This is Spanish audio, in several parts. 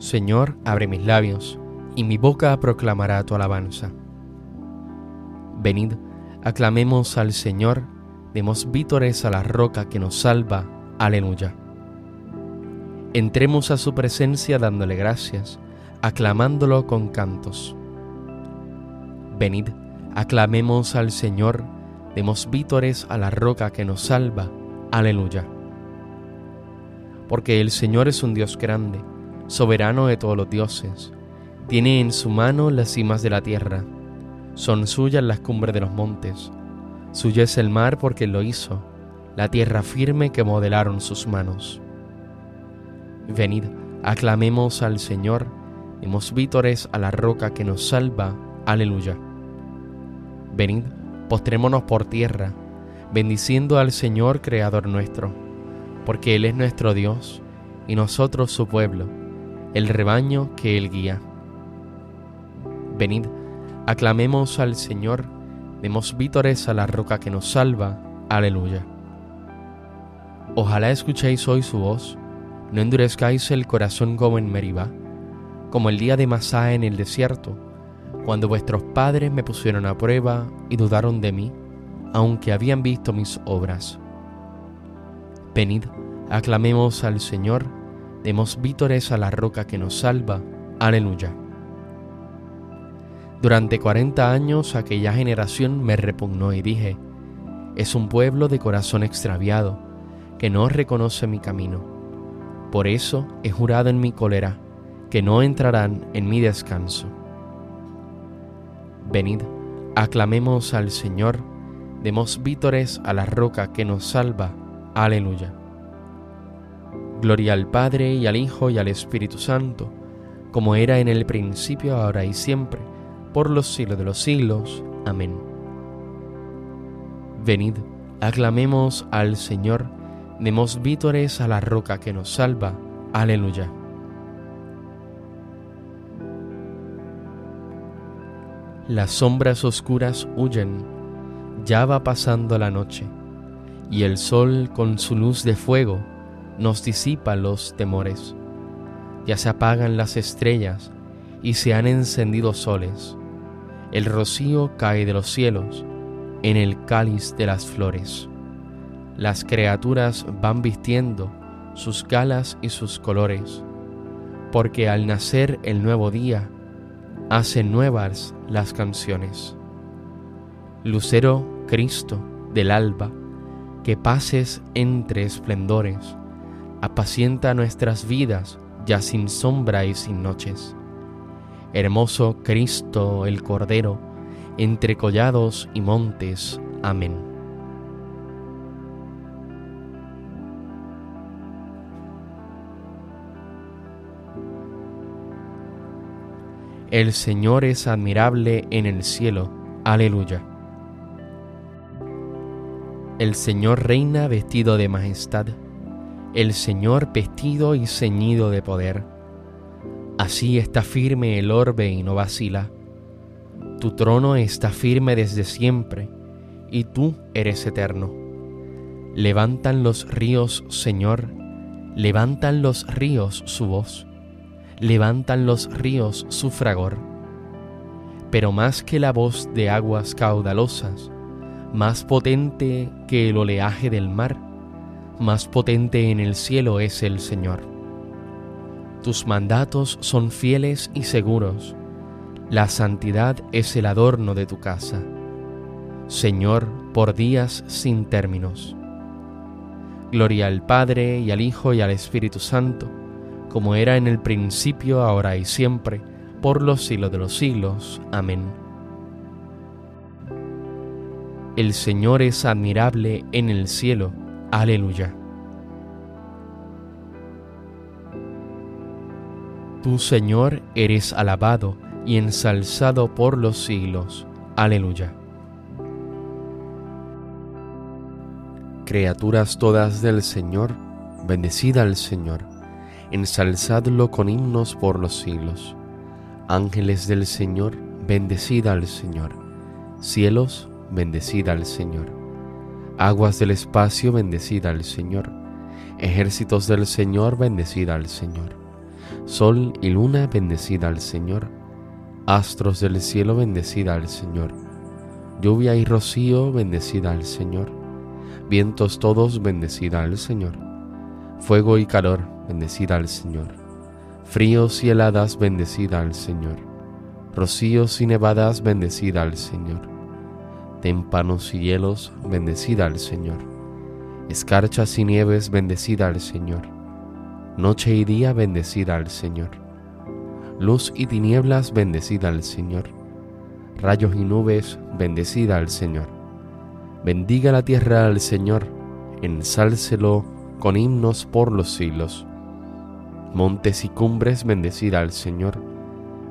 Señor, abre mis labios, y mi boca proclamará tu alabanza. Venid, aclamemos al Señor, demos vítores a la roca que nos salva. Aleluya. Entremos a su presencia dándole gracias, aclamándolo con cantos. Venid, aclamemos al Señor, demos vítores a la roca que nos salva. Aleluya. Porque el Señor es un Dios grande, soberano de todos los dioses. Tiene en su mano las cimas de la tierra. Son suyas las cumbres de los montes. Suya es el mar porque lo hizo, la tierra firme que modelaron sus manos. Venid, aclamemos al Señor, demos vítores a la roca que nos salva. Aleluya. Venid, postrémonos por tierra, bendiciendo al Señor Creador nuestro, porque Él es nuestro Dios y nosotros su pueblo, el rebaño que Él guía. Venid, aclamemos al Señor, demos vítores a la roca que nos salva. Aleluya. Ojalá escuchéis hoy su voz no endurezcáis el corazón como en Meribá, como el día de Masá en el desierto, cuando vuestros padres me pusieron a prueba y dudaron de mí, aunque habían visto mis obras. Venid, aclamemos al Señor, demos vítores a la roca que nos salva. Aleluya. Durante cuarenta años aquella generación me repugnó y dije, es un pueblo de corazón extraviado, que no reconoce mi camino por eso he jurado en mi cólera que no entrarán en mi descanso. Venid, aclamemos al Señor, demos vítores a la roca que nos salva. Aleluya. Gloria al Padre y al Hijo y al Espíritu Santo, como era en el principio, ahora y siempre, por los siglos de los siglos. Amén. Venid, aclamemos al Señor, Demos vítores a la roca que nos salva. Aleluya. Las sombras oscuras huyen, ya va pasando la noche, y el sol con su luz de fuego nos disipa los temores. Ya se apagan las estrellas y se han encendido soles. El rocío cae de los cielos en el cáliz de las flores las criaturas van vistiendo sus galas y sus colores, porque al nacer el nuevo día, hacen nuevas las canciones. Lucero Cristo del alba, que pases entre esplendores, apacienta nuestras vidas ya sin sombra y sin noches. Hermoso Cristo el Cordero, entre collados y montes. Amén. El Señor es admirable en el cielo. Aleluya. El Señor reina vestido de majestad. El Señor vestido y ceñido de poder. Así está firme el orbe y no vacila. Tu trono está firme desde siempre, y tú eres eterno. Levantan los ríos, Señor, levantan los ríos su voz levantan los ríos su fragor. Pero más que la voz de aguas caudalosas, más potente que el oleaje del mar, más potente en el cielo es el Señor. Tus mandatos son fieles y seguros, la santidad es el adorno de tu casa. Señor, por días sin términos. Gloria al Padre y al Hijo y al Espíritu Santo como era en el principio, ahora y siempre, por los siglos de los siglos. Amén. El Señor es admirable en el cielo. Aleluya. Tú, Señor, eres alabado y ensalzado por los siglos. Aleluya. Criaturas todas del Señor, bendecida al Señor ensalzadlo con himnos por los siglos. Ángeles del Señor, bendecida al Señor. Cielos, bendecida al Señor. Aguas del espacio, bendecida al Señor. Ejércitos del Señor, bendecida al Señor. Sol y luna, bendecida al Señor. Astros del cielo, bendecida al Señor. Lluvia y rocío, bendecida al Señor. Vientos todos, bendecida al Señor. Fuego y calor, bendecida al Señor. Fríos y heladas, bendecida al Señor. Rocíos y nevadas, bendecida al Señor. Témpanos y hielos, bendecida al Señor. Escarchas y nieves, bendecida al Señor Noche y día bendecida al Señor. Luz y tinieblas bendecida al Señor. Rayos y nubes bendecida al Señor. Bendiga la tierra al Señor, ensálcelo con himnos por los siglos. Montes y cumbres bendecida al Señor.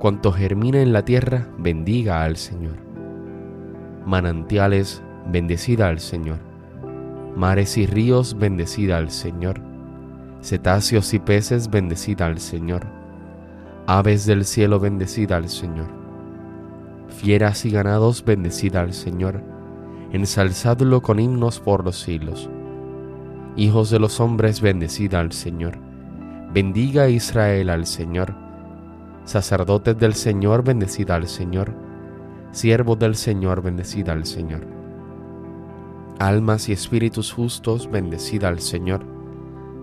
Cuanto germina en la tierra, bendiga al Señor. Manantiales, bendecida al Señor. Mares y ríos, bendecida al Señor cetáceos y peces, bendecida al Señor. Aves del cielo, bendecida al Señor. Fieras y ganados, bendecida al Señor. Ensalzadlo con himnos por los siglos. Hijos de los hombres, bendecida al Señor. Bendiga Israel al Señor. Sacerdotes del Señor, bendecida al Señor. Siervos del Señor, bendecida al Señor. Almas y espíritus justos, bendecida al Señor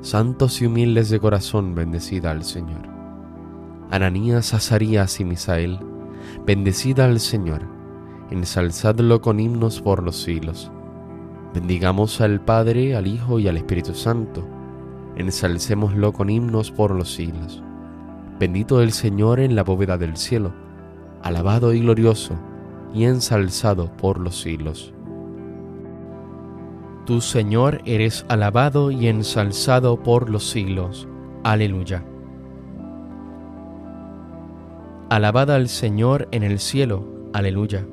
santos y humildes de corazón, bendecida al Señor. Ananías, Azarías y Misael, bendecida al Señor, ensalzadlo con himnos por los siglos. Bendigamos al Padre, al Hijo y al Espíritu Santo, ensalcémoslo con himnos por los siglos. Bendito el Señor en la bóveda del cielo, alabado y glorioso, y ensalzado por los siglos. Tu Señor eres alabado y ensalzado por los siglos. Aleluya. Alabad al Señor en el cielo. Aleluya.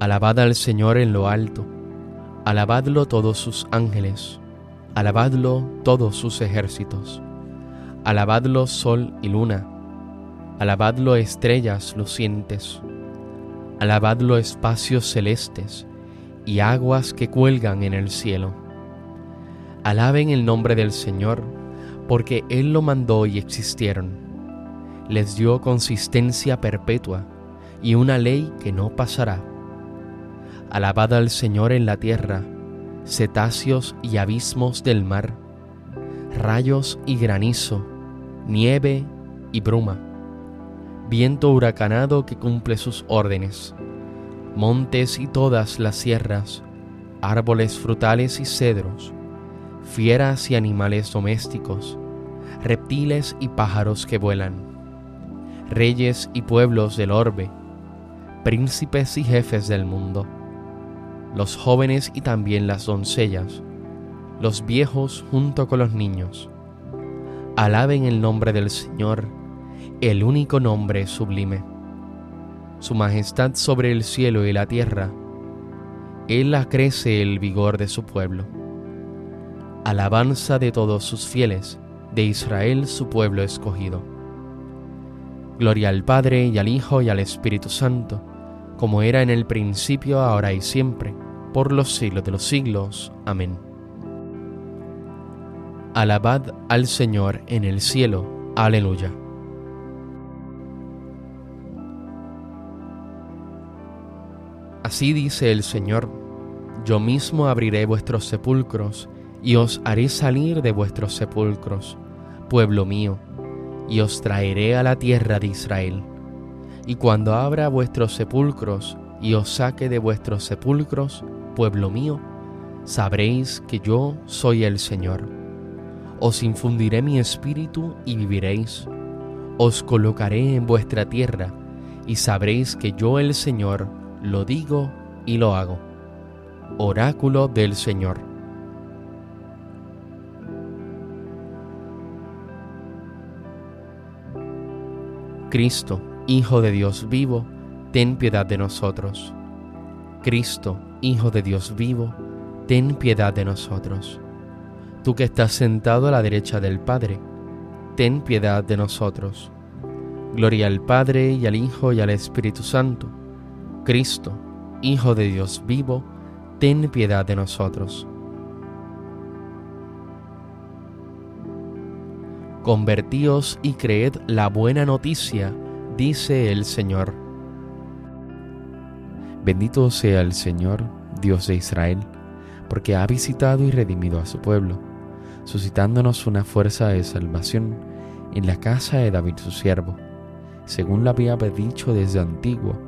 Alabad al Señor en lo alto. Alabadlo todos sus ángeles. Alabadlo todos sus ejércitos. Alabadlo sol y luna. Alabadlo estrellas lucientes. Alabadlo espacios celestes y aguas que cuelgan en el cielo. Alaben el nombre del Señor, porque Él lo mandó y existieron. Les dio consistencia perpetua y una ley que no pasará. Alabad al Señor en la tierra, cetáceos y abismos del mar, rayos y granizo, nieve y bruma, viento huracanado que cumple sus órdenes montes y todas las sierras, árboles frutales y cedros, fieras y animales domésticos, reptiles y pájaros que vuelan, reyes y pueblos del orbe, príncipes y jefes del mundo, los jóvenes y también las doncellas, los viejos junto con los niños. Alaben el nombre del Señor, el único nombre sublime su majestad sobre el cielo y la tierra. Él acrece el vigor de su pueblo. Alabanza de todos sus fieles, de Israel su pueblo escogido. Gloria al Padre y al Hijo y al Espíritu Santo, como era en el principio, ahora y siempre, por los siglos de los siglos. Amén. Alabad al Señor en el cielo. Aleluya. Así dice el Señor, yo mismo abriré vuestros sepulcros y os haré salir de vuestros sepulcros, pueblo mío, y os traeré a la tierra de Israel. Y cuando abra vuestros sepulcros y os saque de vuestros sepulcros, pueblo mío, sabréis que yo soy el Señor. Os infundiré mi espíritu y viviréis. Os colocaré en vuestra tierra y sabréis que yo el Señor lo digo y lo hago. Oráculo del Señor. Cristo, Hijo de Dios vivo, ten piedad de nosotros. Cristo, Hijo de Dios vivo, ten piedad de nosotros. Tú que estás sentado a la derecha del Padre, ten piedad de nosotros. Gloria al Padre y al Hijo y al Espíritu Santo Cristo, Hijo de Dios vivo, ten piedad de nosotros. Convertíos y creed la buena noticia, dice el Señor. Bendito sea el Señor, Dios de Israel, porque ha visitado y redimido a su pueblo, suscitándonos una fuerza de salvación en la casa de David su siervo, según lo había dicho desde antiguo,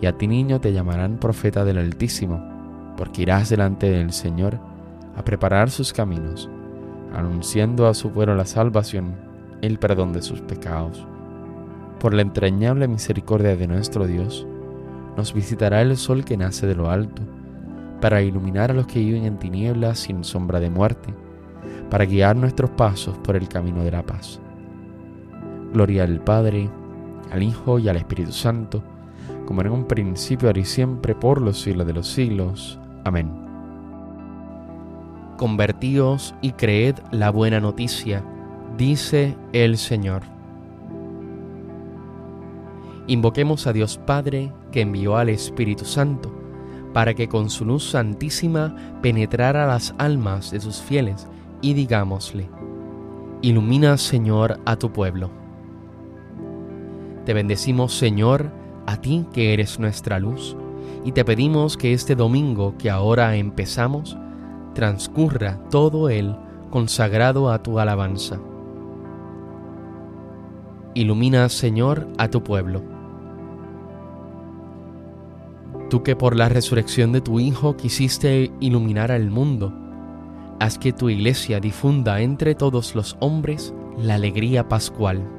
Y a ti niño te llamarán profeta del Altísimo, porque irás delante del Señor a preparar sus caminos anunciando a su pueblo la salvación, el perdón de sus pecados. Por la entrañable misericordia de nuestro Dios, nos visitará el sol que nace de lo alto, para iluminar a los que viven en tinieblas sin sombra de muerte, para guiar nuestros pasos por el camino de la paz. Gloria al Padre, al Hijo y al Espíritu Santo, como en un principio, ahora y siempre, por los siglos de los siglos. Amén. Convertíos y creed la buena noticia, dice el Señor. Invoquemos a Dios Padre que envió al Espíritu Santo para que con su luz santísima penetrara las almas de sus fieles y digámosle, Ilumina Señor a tu pueblo. Te bendecimos Señor, a ti que eres nuestra luz, y te pedimos que este domingo que ahora empezamos, transcurra todo él consagrado a tu alabanza. Ilumina, Señor, a tu pueblo. Tú que por la resurrección de tu Hijo quisiste iluminar al mundo, haz que tu iglesia difunda entre todos los hombres la alegría pascual.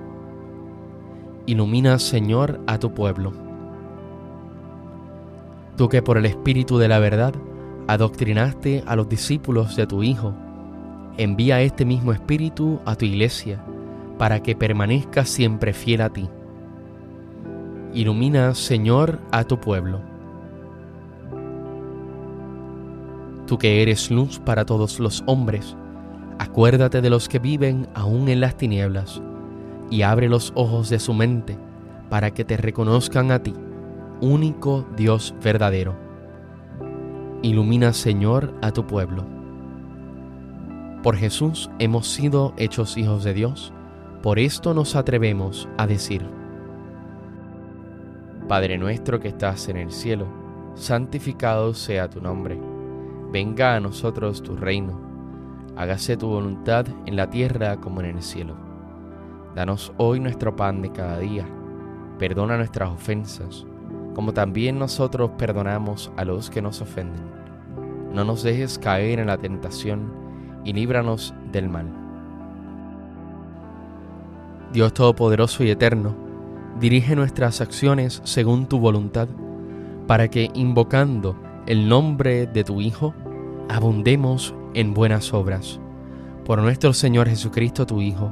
Ilumina, Señor, a tu pueblo. Tú que por el Espíritu de la verdad adoctrinaste a los discípulos de tu Hijo, envía este mismo Espíritu a tu iglesia para que permanezca siempre fiel a ti. Ilumina, Señor, a tu pueblo. Tú que eres luz para todos los hombres, acuérdate de los que viven aún en las tinieblas y abre los ojos de su mente para que te reconozcan a ti, único Dios verdadero Ilumina, Señor, a tu pueblo. Por Jesús hemos sido hechos hijos de Dios, por esto nos atrevemos a decir, Padre nuestro que estás en el cielo, santificado sea tu nombre, venga a nosotros tu reino, hágase tu voluntad en la tierra como en el cielo. Danos hoy nuestro pan de cada día, perdona nuestras ofensas, como también nosotros perdonamos a los que nos ofenden. No nos dejes caer en la tentación y líbranos del mal. Dios Todopoderoso y Eterno, dirige nuestras acciones según tu voluntad, para que, invocando el nombre de tu Hijo, abundemos en buenas obras. Por nuestro Señor Jesucristo, tu Hijo,